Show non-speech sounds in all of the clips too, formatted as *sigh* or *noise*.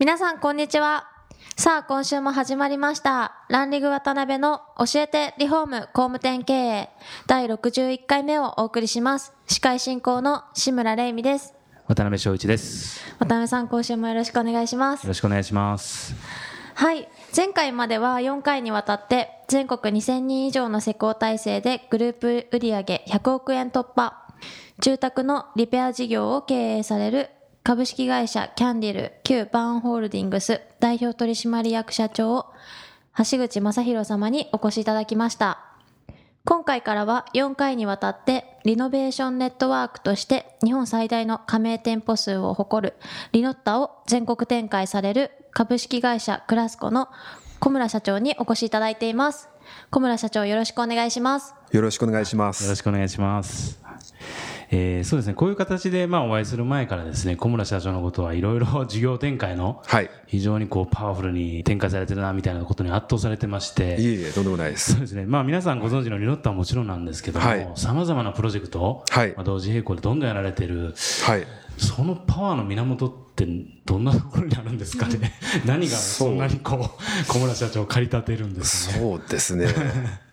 皆さんこんにちは。さあ今週も始まりました。ランリグ渡辺の教えてリフォーム工務店経営。第61回目をお送りします。司会進行の志村玲美です。渡辺翔一です。よ渡辺さん今週もよろしくお願いします。ろしくお願いします。はい。前回までは4回にわたって全国2000人以上の施工体制でグループ売上100億円突破。住宅のリペア事業を経営される株式会社キャンディル旧バーンホールディングス代表取締役社長橋口正弘様にお越しいただきました今回からは4回にわたってリノベーションネットワークとして日本最大の加盟店舗数を誇るリノッタを全国展開される株式会社クラスコの小村社長にお越しいただいています小村社長よろしくお願いしますよろしくお願いしまよろす。しくお願いします。えーそうですね、こういう形でまあお会いする前からですね、小村社長のことはいろいろ事業展開のはい。非常にこうパワフルに展開されてるなみたいなことに圧倒されてまして、いえいえ、とんでもないですそう。ですね、まあ皆さんご存知のリノッタはもちろんなんですけどはいも、さまざまなプロジェクトを、はいまあ同時並行でどんどんやられてる、はい。そのパワーの源ってどんなところにあるんですかね？何がそんなにこう、*laughs* 小村社長を駆り立てるんですかね？そうですね。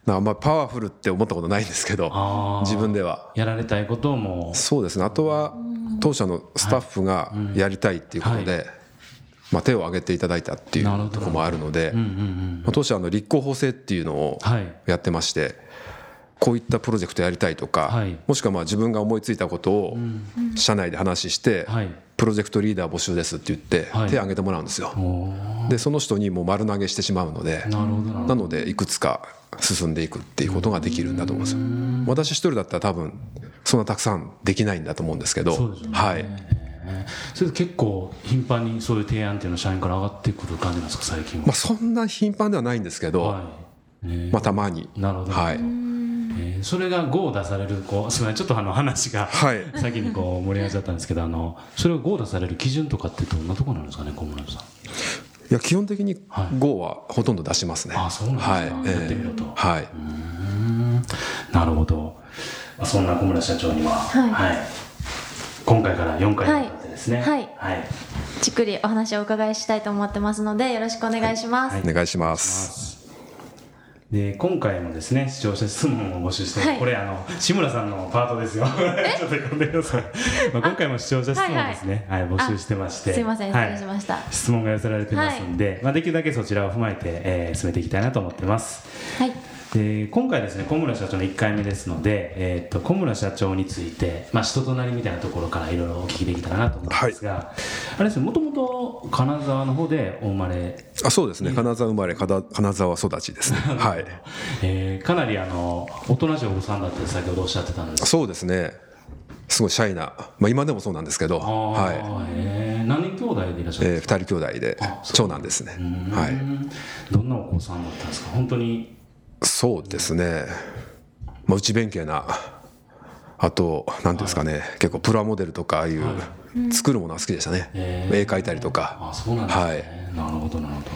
あんまりパワフルって思ったことないんですけど自分では。やられたいことをもうそうですね。あとは、当社のスタッフがやりたいっていうことで、まあ、手を挙げていただいたっていうところもあるので、当社はあの立候補制っていうのをはいやってまして、こういったプロジェクトやりたいとか、はい。もしくはまあ自分が思いついたことを社内で話して、はい。プロジェクトリーダー募集ですって言って、はい。手を挙げてもらうんですよ。でその人にもう丸投げしてしまうのでなのでいくつか進んでいくっていうことができるんだと思うんですよ私一人だったら多分そんなたくさんできないんだと思うんですけどそうですよね。はい。それで結構頻繁にそういう提案っていうのは社員から上がってくる感じなんですか最近は、まあそんな頻繁ではないんですけどはい。え。ーまあたまに。なるほど。はいえー。それが5を出されるこうすみませんちょっとあの話が、はい。先にこう盛り上がっちゃったんですけどあのそれを5を出される基準とかってどんなところなんですかね小村さん。いや基本的にはい。5はほとんど出しますね。あそうなんですか。はい。やってみろと。はい。うん。なるほど。まあそんな小村社長には、はい。今回から4回にわたってですね。はい。はい。じっくりお話をお伺いしたいと思ってますのでよろしくお願いします、はい。お願いしますで今回もですね視聴者質問を募集して、はい。これあの志村さんのパートですよ。*laughs* ちょっと読んでください、まあ、今回も視聴者質問ですね、はい募集してまして。すいません失礼しました、はい質問が寄せられてますんで、まあ、できるだけそちらを踏まえて、えー進めていきたいなと思ってます。はいで今回ですね小村社長の1回目ですので、えー、と小村社長について、まあ、人となりみたいなところからいろいろお聞きできたらなと思うんですが、あれですねもともと金沢の方でお生まれあそうですね。金沢生まれ金金沢育ちですね。はい。えーかなりあのおとなしいお子さんだって先ほどおっしゃってたんです。そうですね。すごいシャイなまあ今でもそうなんですけどはい。えー何人兄弟でいらっしゃるんえー、ですか、2人兄弟で長男ですね。うはい。んどんなお子さんだったんですか？本当にそうですね、まあ、内弁慶なあと何ていうんですかね、結構プラモデルとかああい。う、作るものは好きでしたね、へー。絵描いたりとか。あそうなんですね、はい。なるほどなるほど。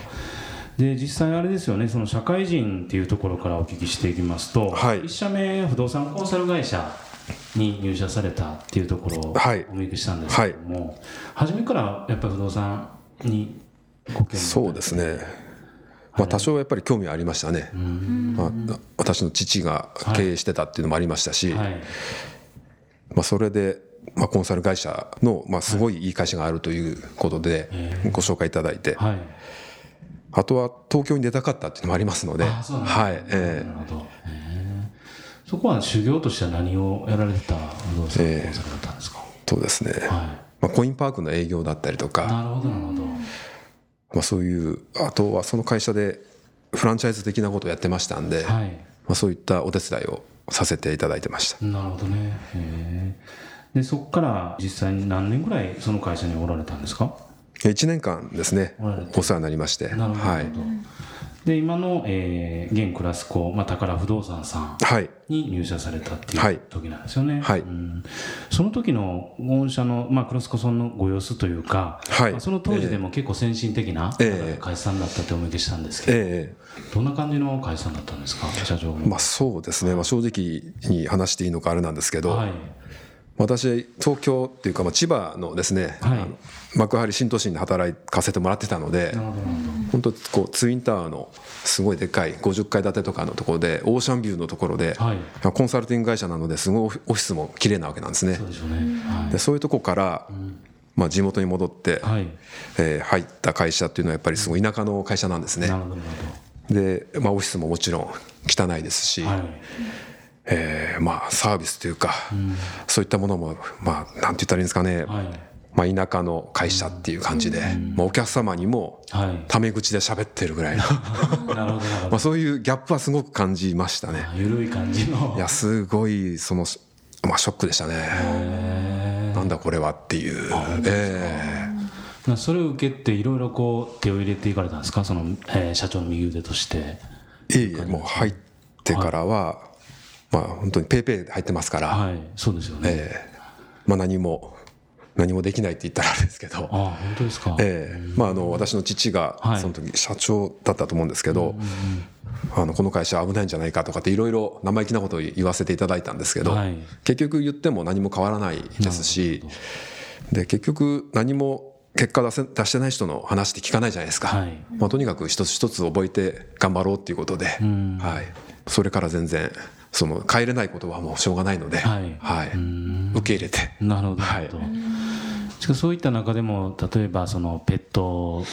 で実際あれですよね。その社会人っていうところからお聞きしていきますと、はい。1社目不動産コンサル会社に入社されたっていうところをはい。お見受けしたんですけども、初めからやっぱり不動産にそうですね、まあ、多少やっぱり興味はありましたね、まあ、私の父が経営してたっていうのもありましたし、はい。まあ、それで、まあ、コンサル会社の、まあ、すごいいい会社があるということでご紹介いただいて、はい。あとは東京に出たかったっていうのもありますので、はい、えなるほど、えー。そこは修行としては何をやられてた不動産コンサルだったんですか、ーそうですね、はまあ、コインパークの営業だったりといか、なるほどなるほどまあ、そういうあとはその会社でフランチャイズ的なことをやってましたんで、まはい。あ、そういったお手伝いをさせていただいてました。なるほどね。へでそこから実際に何年ぐらいその会社におられたんですか？1年間ですね。お世話になりまして。なるほど、はい、で今の、えー、現クラスコ、まあ、宝不動産さんはい、に入社されたってはい。いう時なんですよね、はい。うん。その時の御社の、まあ、クラスコさんのご様子というか、はい。まあ、その当時でも結構先進的な、ええ。会社さんだったってお見受けしたんですけど、えどんな感じの会社さんだったんですか？社長も、えまあそうですね、まあ、正直に話していいのかあれなんですけど、はい私東京っていうか、まあ、千葉のですね、はい。あの幕張新都心で働かせてもらってたので本当こうツインタワーのすごいでかい50階建てとかのところでオーシャンビューのところで、はい。コンサルティング会社なのですごいオフィスも綺麗なわけなんですね。どそうでしょうね。はい。でそういうとこから、まあ、地元に戻って、はい。えー入った会社っていうのはやっぱりすごい田舎の会社なんですね。なるほどなるで、まあ、オフィスももちろん汚いですし、はいえーまあ、サービスというか、そういったものも、まあ、なんて言ったらいいんですかね、はい。まあ、田舎の会社っていう感じで、まあ、お客様にもはい。タメ口で喋ってるぐらいの。*laughs* なるほどなるほまあどそういうギャップはすごく感じましたね。緩い感じの。いやすごいその、まあ、ショックでしたね。へなんだこれはっていう。えーなそれを受けていろいろこう手を入れていかれたんですか？その、えー社長の右腕として。えいえいえもう入ってからは、まあ本当にペイペイで入ってますから、はい。そうですよね、ええ。まあ何も何もできないって言ったらあれですけど。ああ本当ですか、ええ。まあ、あの私の父がはい。その時社長だったと思うんですけど、あのこの会社危ないんじゃないかとかっていろいろ生意気なことを言わせていただいたんですけど、はい。結局言っても何も変わらないですしで結局何も結果出せ出してない人の話って聞かないじゃないですか、はい。まあ、とにかく一つ一つ覚えて頑張ろうっていうことで、ん。はい、それから全然その変えれないことはもうしょうがないので、はい。受け入れて。なるほど。なはい。そういった中でも例えばそのペット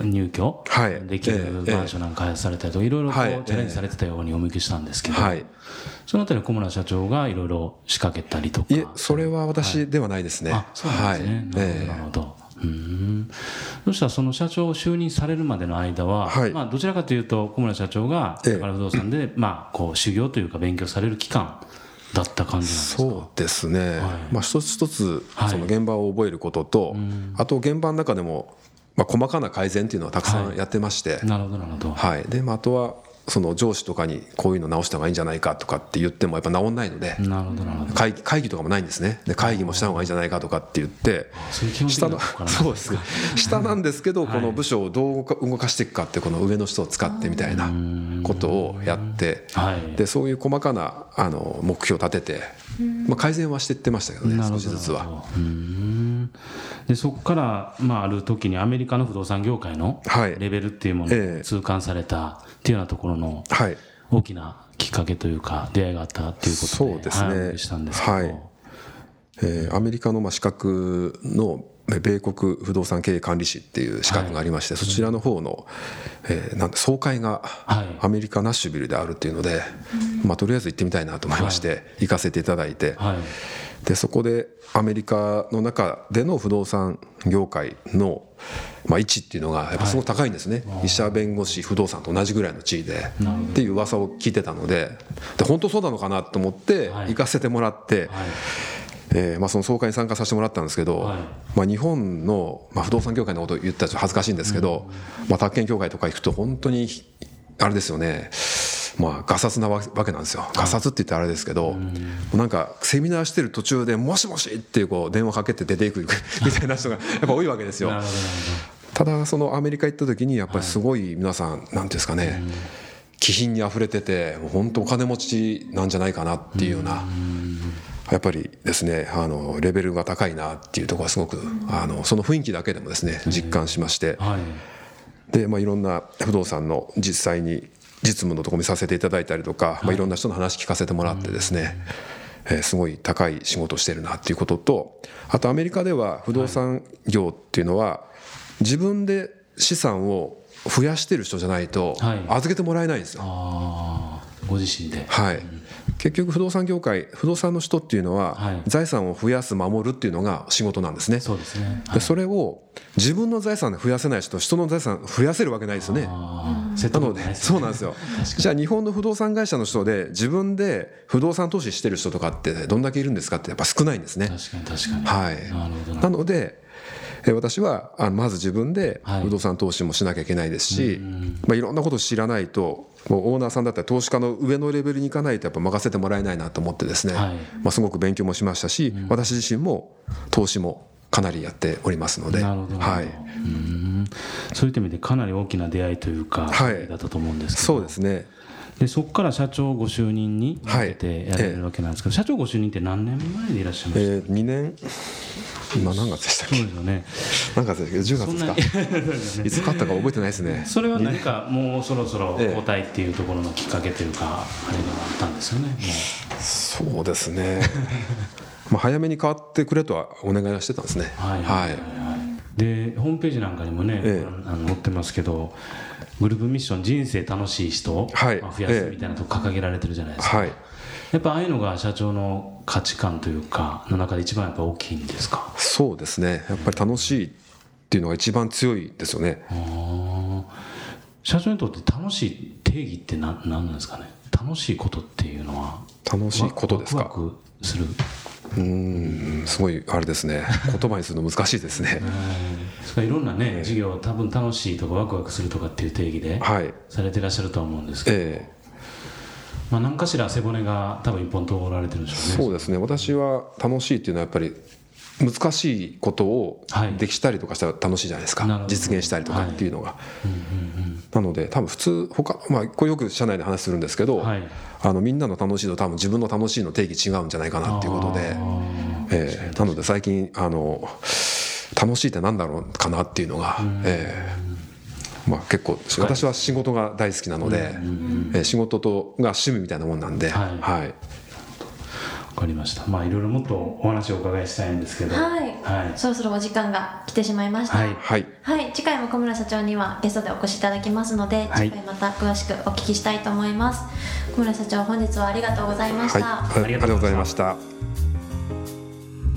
うん入居はい。できるええマンションなんか開発されたりとかいろいろこうはい。チャレンジされてたようにお見受けしたんですけど、はい。そのあたり小村社長がいろいろ仕掛けたりとか。いえそれは私ではないですね。あそうなんですね、はい。なるほどなるほど。うんそしたらその社長を就任されるまでの間は、はい。まあ、どちらかというと小村社長がええ。宝不動産で、まあ、こう修行というか勉強される期間だった感じなんですか？そうですね、まあ、一つ一つはい。その現場を覚えることと、あと現場の中でも、まあ、細かな改善っていうのはたくさんやってまして、なるほどなるほど。はい。でまあ、あとはその上司とかにこういうの直した方がいいんじゃないかとかって言ってもやっぱ治んないので、会議会議とかもないんですね。で会議もした方がいいんじゃないかとかって言って下のそうです。下なんですけどこの部署をどう動かしていくかってこの上の人を使ってみたいなことをやってはい。でそういう細かなあの目標を立てて、まあ、改善はしていってましたけどね少しずつは。でそこから、まあ、ある時にアメリカの不動産業界のはい。レベルっていうものええ。を痛感されたっていうようなところのはい。大きなきっかけというか出会いがあったっていうことでそうですね。したんですけど、はい。えーアメリカのまあ資格のえー米国不動産経営管理士っていう資格がありまして、そちらの方の、えーなん総会がはい。アメリカ・ナッシュビルであるっていうので、まあ、とりあえず行ってみたいなと思いまして、行かせていただいて、はい。でそこでアメリカの中での不動産業界の、まあ、位置っていうのがやっぱすごく高いんですね、医者弁護士不動産と同じぐらいの地位でっていう噂を聞いてたのでで本当そうなのかなと思ってはい。行かせてもらって、はい。えーまあ、その総会に参加させてもらったんですけど、はい。まあ、日本の、まあ、不動産業界のことを言ったらちょっと恥ずかしいんですけど、まあ、宅建協会とか行くと本当にあれですよねまあ、ガサツなわけなんですよ、ガサツって言ったらあれですけど、なんかセミナーしてる途中で、もしもしっていうこう電話かけて出ていく *laughs* みたいな人がやっぱ多いわけですよ。ただ、そのアメリカ行った時に、やっぱりすごい皆さん、なんていうんですかね、気品にあふれてて、もう本当、お金持ちなんじゃないかなっていうような。やっぱりですねあのレベルが高いなっていうところはすごくあのその雰囲気だけでもですね実感しまして。はい。で、まあ、いろんな不動産の実際に実務のとこ見させていただいたりとか、まあ、いろんな人の話聞かせてもらってですね、えーすごい高い仕事をしてるなっていうこととあとアメリカでは不動産業っていうのは自分で資産を増やしてる人じゃないとはい。預けてもらえないんですよ。ああご自身で。はい、結局不動産業界不動産の人っていうのは、はい。財産を増やす守るっていうのが仕事なんですね。そうですね。でそれを自分の財産で増やせない人人の財産増やせるわけないですよね。なので得力ないですそうなんですよ。*laughs* じゃあ日本の不動産会社の人で自分で不動産投資してる人とかってどんだけいるんですかってやっぱ少ないんですね。確かに確かに。はい。なのでえー私はあまず自分ではい。不動産投資もしなきゃいけないですし、まあ、いろんなことを知らないともうオーナーさんだったり投資家の上のレベルに行かないとやっぱ任せてもらえないなと思ってですね、はい。まあ、すごく勉強もしましたし、私自身も投資もかなりやっておりますので。なるほど。なはい。そういった意味でかなり大きな出会いというか、はい。だったと思うんですけど。そうですねでそこから社長ご就任に向けてやられるわけなんですけど、社長ご就任って何年前でいらっしゃいました、えー、2年？今何月でしたっけ？そうですよね。何月でしたっけ？10月ですか？いつ買ったか覚えてないですね。それは何かもうそろそろええ交代っていうところのきっかけというか、あれがあったんですよねもそうですね。*laughs* まあ早めに変わってくれとはお願いはしてたんですね。うはいはい。はい、でホームページなんかにもね、ええ。あの載ってますけどグループミッション人生楽しい人を増やすみたいなとこ掲げられてるじゃないですか、はい。やっぱああいうのが社長の価値観というかの中で一番やっぱ大きいんですか？そうですね。やっぱり楽しいっていうのが一番強いですよね。社長にとって楽しい定義って何何なんですかね？楽しいことっていうのは楽しいことですか？ワクワクするうーんすごいあれですね。*laughs* 言葉にするの難しいですね。い。ろんなね、授業多分楽しいとかワクワクするとかっていう定義ではい。されてらっしゃるとは思うんですけど、えまあ、何かしら背骨が多分一本通られてるんでえしょうね。そうですね。私は楽しいっていうのはやっぱり難しいことをはい。できたりとかしたら楽しいじゃないですか、なるほど。実現したりとかっていうのが、なので多分普通他まあこれよく社内で話するんですけど、はい。あのみんなの楽しいと多分自分の楽しいの定義違うんじゃないかなっていうことで、ええなので最近あの楽しいってなんだろうかなっていうのが、ええまあ、結構私は仕事が大好きなので、ええ仕事とが趣味みたいなもんなんで、はい。はいわかりました。まあいろいろもっとお話をお伺いしたいんですけど。はい、はい。そろそろお時間が来てしまいました。はい。はい。はい、次回も小村社長にはゲストでお越しいただきますので、はい。次回また詳しくお聞きしたいと思います。小村社長本日はありがとうございました、はい、ありがとうございました。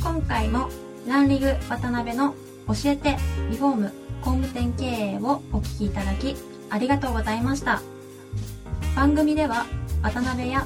今回もランリグ渡辺の教えてリフォーム工務店経営をお聞きいただきありがとうございました。番組では渡辺や